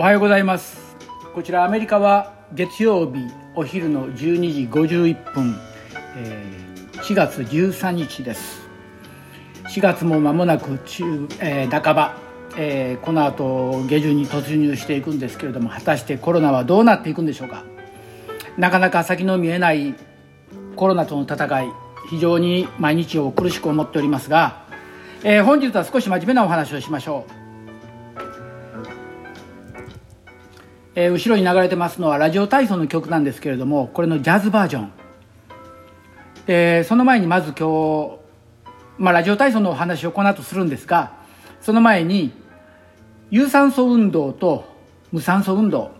おはようございます。こちらアメリカは月曜日お昼の12時51分、えー、4月13日です。4月も間もなく中、えー、半ば、えー、この後下旬に突入していくんですけれども果たしてコロナはどうなっていくんでしょうか。なかなか先の見えないコロナとの戦い非常に毎日を苦しく思っておりますが、えー、本日は少し真面目なお話をしましょう。えー、後ろに流れてますのはラジオ体操の曲なんですけれどもこれのジャズバージョン、えー、その前にまず今日、まあ、ラジオ体操のお話をこの後するんですがその前に有酸素運動と無酸素運動。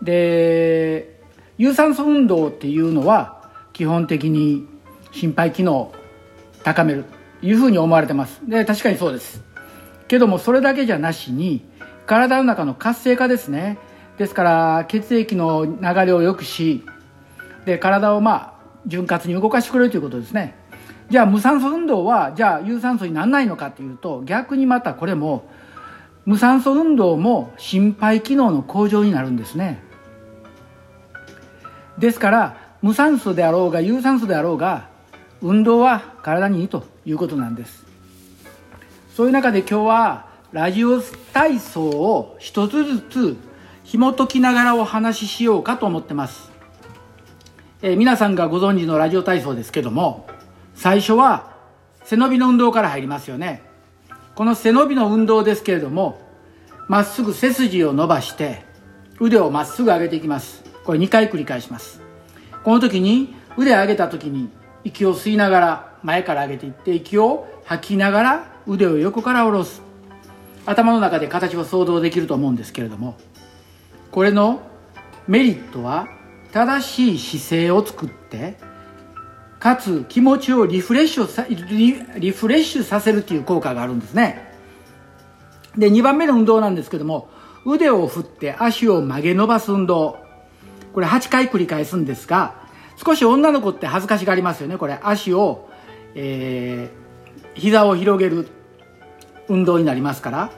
で有酸素運動っていうのは基本的に心肺機能を高めるというふうに思われてます。で確かにそうです。けどもそれだけじゃなしに体の中の活性化ですね。ですから血液の流れを良くしで体をまあ潤滑に動かしてくれるということですね。じゃあ無酸素運動はじゃあ有酸素にならないのかっていうと逆にまたこれも無酸素運動も心肺機能の向上になるんですね。ですから無酸素であろうが有酸素であろうが運動は体にいいということなんです。そういう中で今日はラジオ体操を一つずつ紐解きながらお話ししようかと思ってます、えー、皆さんがご存知のラジオ体操ですけども最初は背伸びの運動から入りますよね。この背伸びの運動ですけれどもまっすぐ背筋を伸ばして腕をまっすぐ上げていきます。これ2回繰り返します。この時に腕上げた時に息を吸いながら前から上げていって息を吐きながら腕を横から下ろす。頭の中で形を想像できると思うんですけれどもこれのメリットは正しい姿勢を作ってかつ気持ちをリフレッシュさリフレッシュさせるという効果があるんですね。で2番目の運動なんですけども腕を振って足を曲げ伸ばす運動。これ8回繰り返すんですが少し女の子って恥ずかしがりますよね。これ足を、えー、膝を広げる運動になりますから。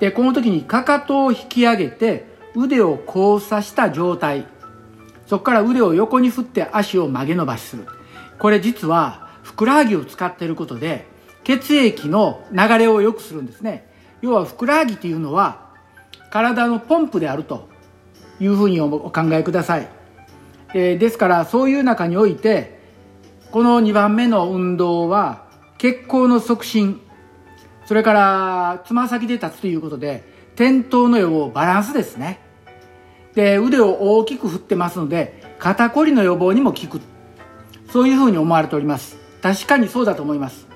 でこの時にかかとを引き上げて腕を交差した状態。そこから腕を横に振って足を曲げ伸ばしする。これ実はふくらはぎを使っていることで血液の流れを良くするんですね。要はふくらはぎというのは体のポンプであるというふうにお考えください、えー、ですからそういう中においてこの2番目の運動は血行の促進それからつま先で立つということで転倒の予防バランスですね。で腕を大きく振ってますので肩こりの予防にも効く。そういうふうに思われております。確かにそうだと思います。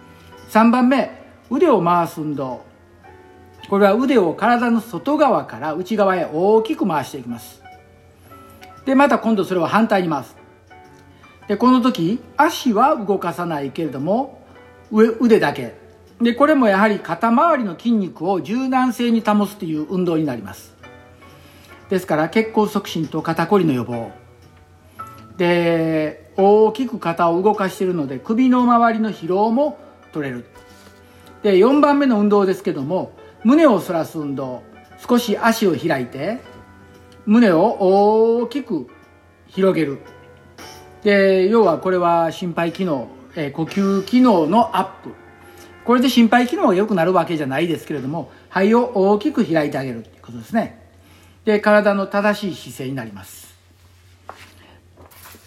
3番目腕を回す運動。これは腕を体の外側から内側へ大きく回していきます。でまた今度それを反対に回す。でこの時足は動かさないけれども腕だけ。でこれもやはり肩周りの筋肉を柔軟性に保つという運動になります。ですから血行促進と肩こりの予防。で大きく肩を動かしているので首の周りの疲労も取れる。で4番目の運動ですけども胸を反らす運動。少し足を開いて胸を大きく広げる。で要はこれは心肺機能、え呼吸機能のアップ。これで心肺機能が良くなるわけじゃないですけれども肺を大きく開いてあげるということですね。で体の正しい姿勢になります。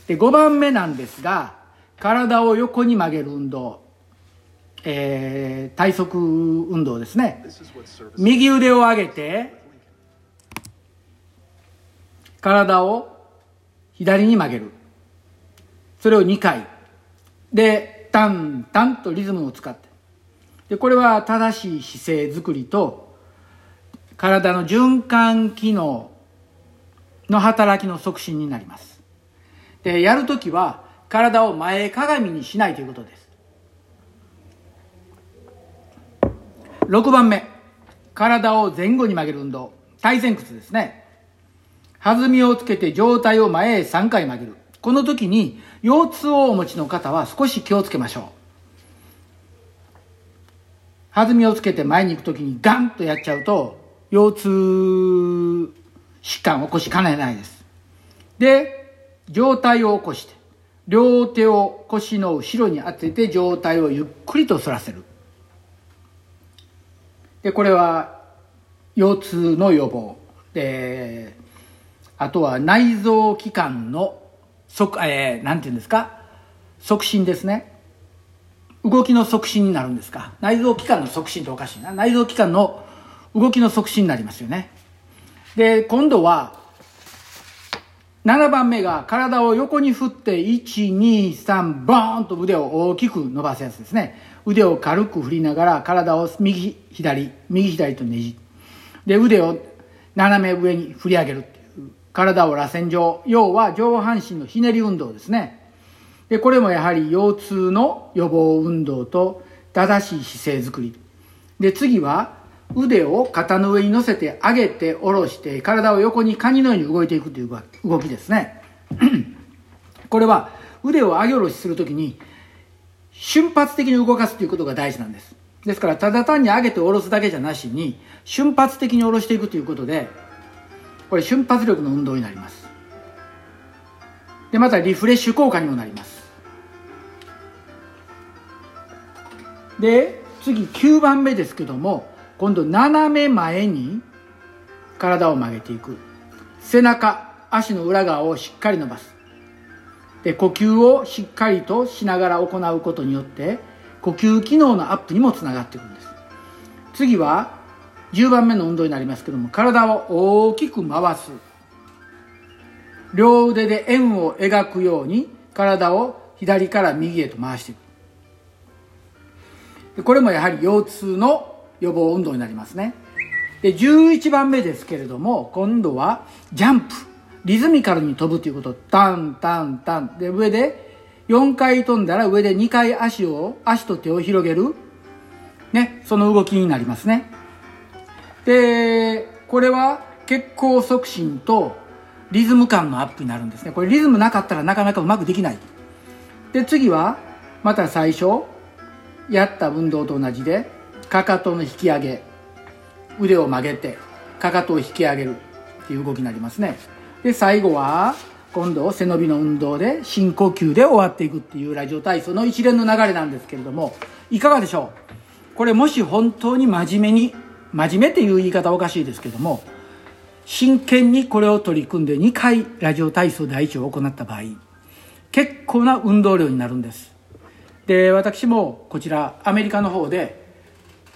で5番目なんですが体を横に曲げる運動、えー、体側運動ですね。右腕を上げて体を左に曲げる。それを2回。でタンタンとリズムを使って。でこれは正しい姿勢づくりと体の循環機能の働きの促進になります。で、やるときは体を前かがみにしないということです。6番目、体を前後に曲げる運動。対前屈ですね。弾みをつけて上体を前へ3回曲げる。この時に腰痛をお持ちの方は少し気をつけましょう。弾みをつけて前に行く時にガンとやっちゃうと腰痛疾患を起こしかねないです。で、上体を起こして、両手を腰の後ろに当てて上体をゆっくりと反らせる。で、これは腰痛の予防。で、あとは内臓器官の促、えー、なんて言うんですか？促進ですね。動きの促進になるんですか？内臓器官の促進っておかしいな。内臓器官の動きの促進になりますよね。で、今度は、7番目が体を横に振って1、2、3、ボーンと腕を大きく伸ばすやつですね。腕を軽く振りながら体を右、左、右左とねじ。で、腕を斜め上に振り上げるっていう。体を螺旋状。要は上半身のひねり運動ですね。で、これもやはり腰痛の予防運動と正しい姿勢づくり。で、次は腕を肩の上に乗せて上げて下ろして体を横にカニのように動いていくという動きですね。これは腕を上げ下ろしするときに瞬発的に動かすということが大事なんです。ですからただ単に上げて下ろすだけじゃなしに瞬発的に下ろしていくということでこれ瞬発力の運動になります。で、またリフレッシュ効果にもなります。で、次9番目ですけども今度斜め前に体を曲げていく。背中足の裏側をしっかり伸ばす。で呼吸をしっかりとしながら行うことによって呼吸機能のアップにもつながっていくんです。次は10番目の運動になりますけども体を大きく回す。両腕で円を描くように体を左から右へと回していく。これもやはり腰痛の予防運動になりますね。で11番目ですけれども今度はジャンプ。リズミカルに飛ぶということ。タンタンタン。で上で4回飛んだら上で2回足を足と手を広げる。ねその動きになりますね。でこれは血行促進とリズム感のアップになるんですね。これリズムなかったらなかなかうまくできない。で次はまた最初やった運動と同じでかかとの引き上げ。腕を曲げてかかとを引き上げる。っていう動きになりますね。で最後は今度背伸びの運動で深呼吸で終わっていくっていうラジオ体操の一連の流れなんですけれどもいかがでしょう？これもし本当に真面目に真面目っていう言い方おかしいですけども真剣にこれを取り組んで2回ラジオ体操第一を行った場合結構な運動量になるんです。で私もこちらアメリカの方で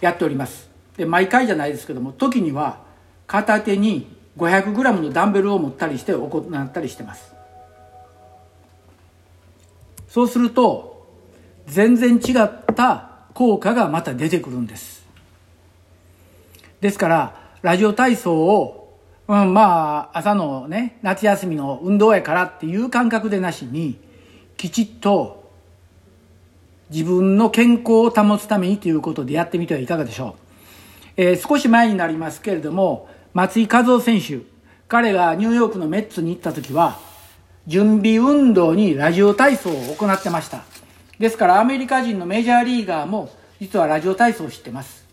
やっております。で毎回じゃないですけども時には片手に 500g のダンベルを持ったりして行ったりしてます。そうすると全然違った効果がまた出てくるんです。ですからラジオ体操を、うん、まあ朝のね夏休みの運動やからっていう感覚でなしにきちっと自分の健康を保つためにということでやってみてはいかがでしょう。えー、少し前になりますけれども、松井和夫選手、彼がニューヨークのメッツに行った時は、準備運動にラジオ体操を行ってました。ですからアメリカ人のメジャーリーガーも実はラジオ体操を知ってます。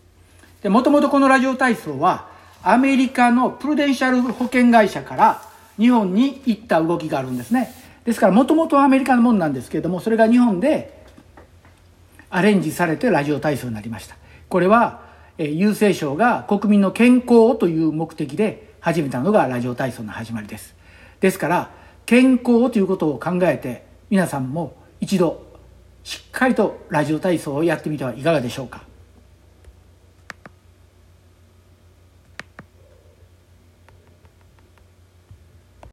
で、もともとこのラジオ体操はアメリカのプルデンシャル保険会社から日本に行った動きがあるんですね。ですからもともとアメリカのもんなんですけれども、それが日本でアレンジされてラジオ体操になりました。これは、え郵政省が国民の健康という目的で始めたのがラジオ体操の始まりです。ですから、健康ということを考えて、皆さんも一度しっかりとラジオ体操をやってみてはいかがでしょうか。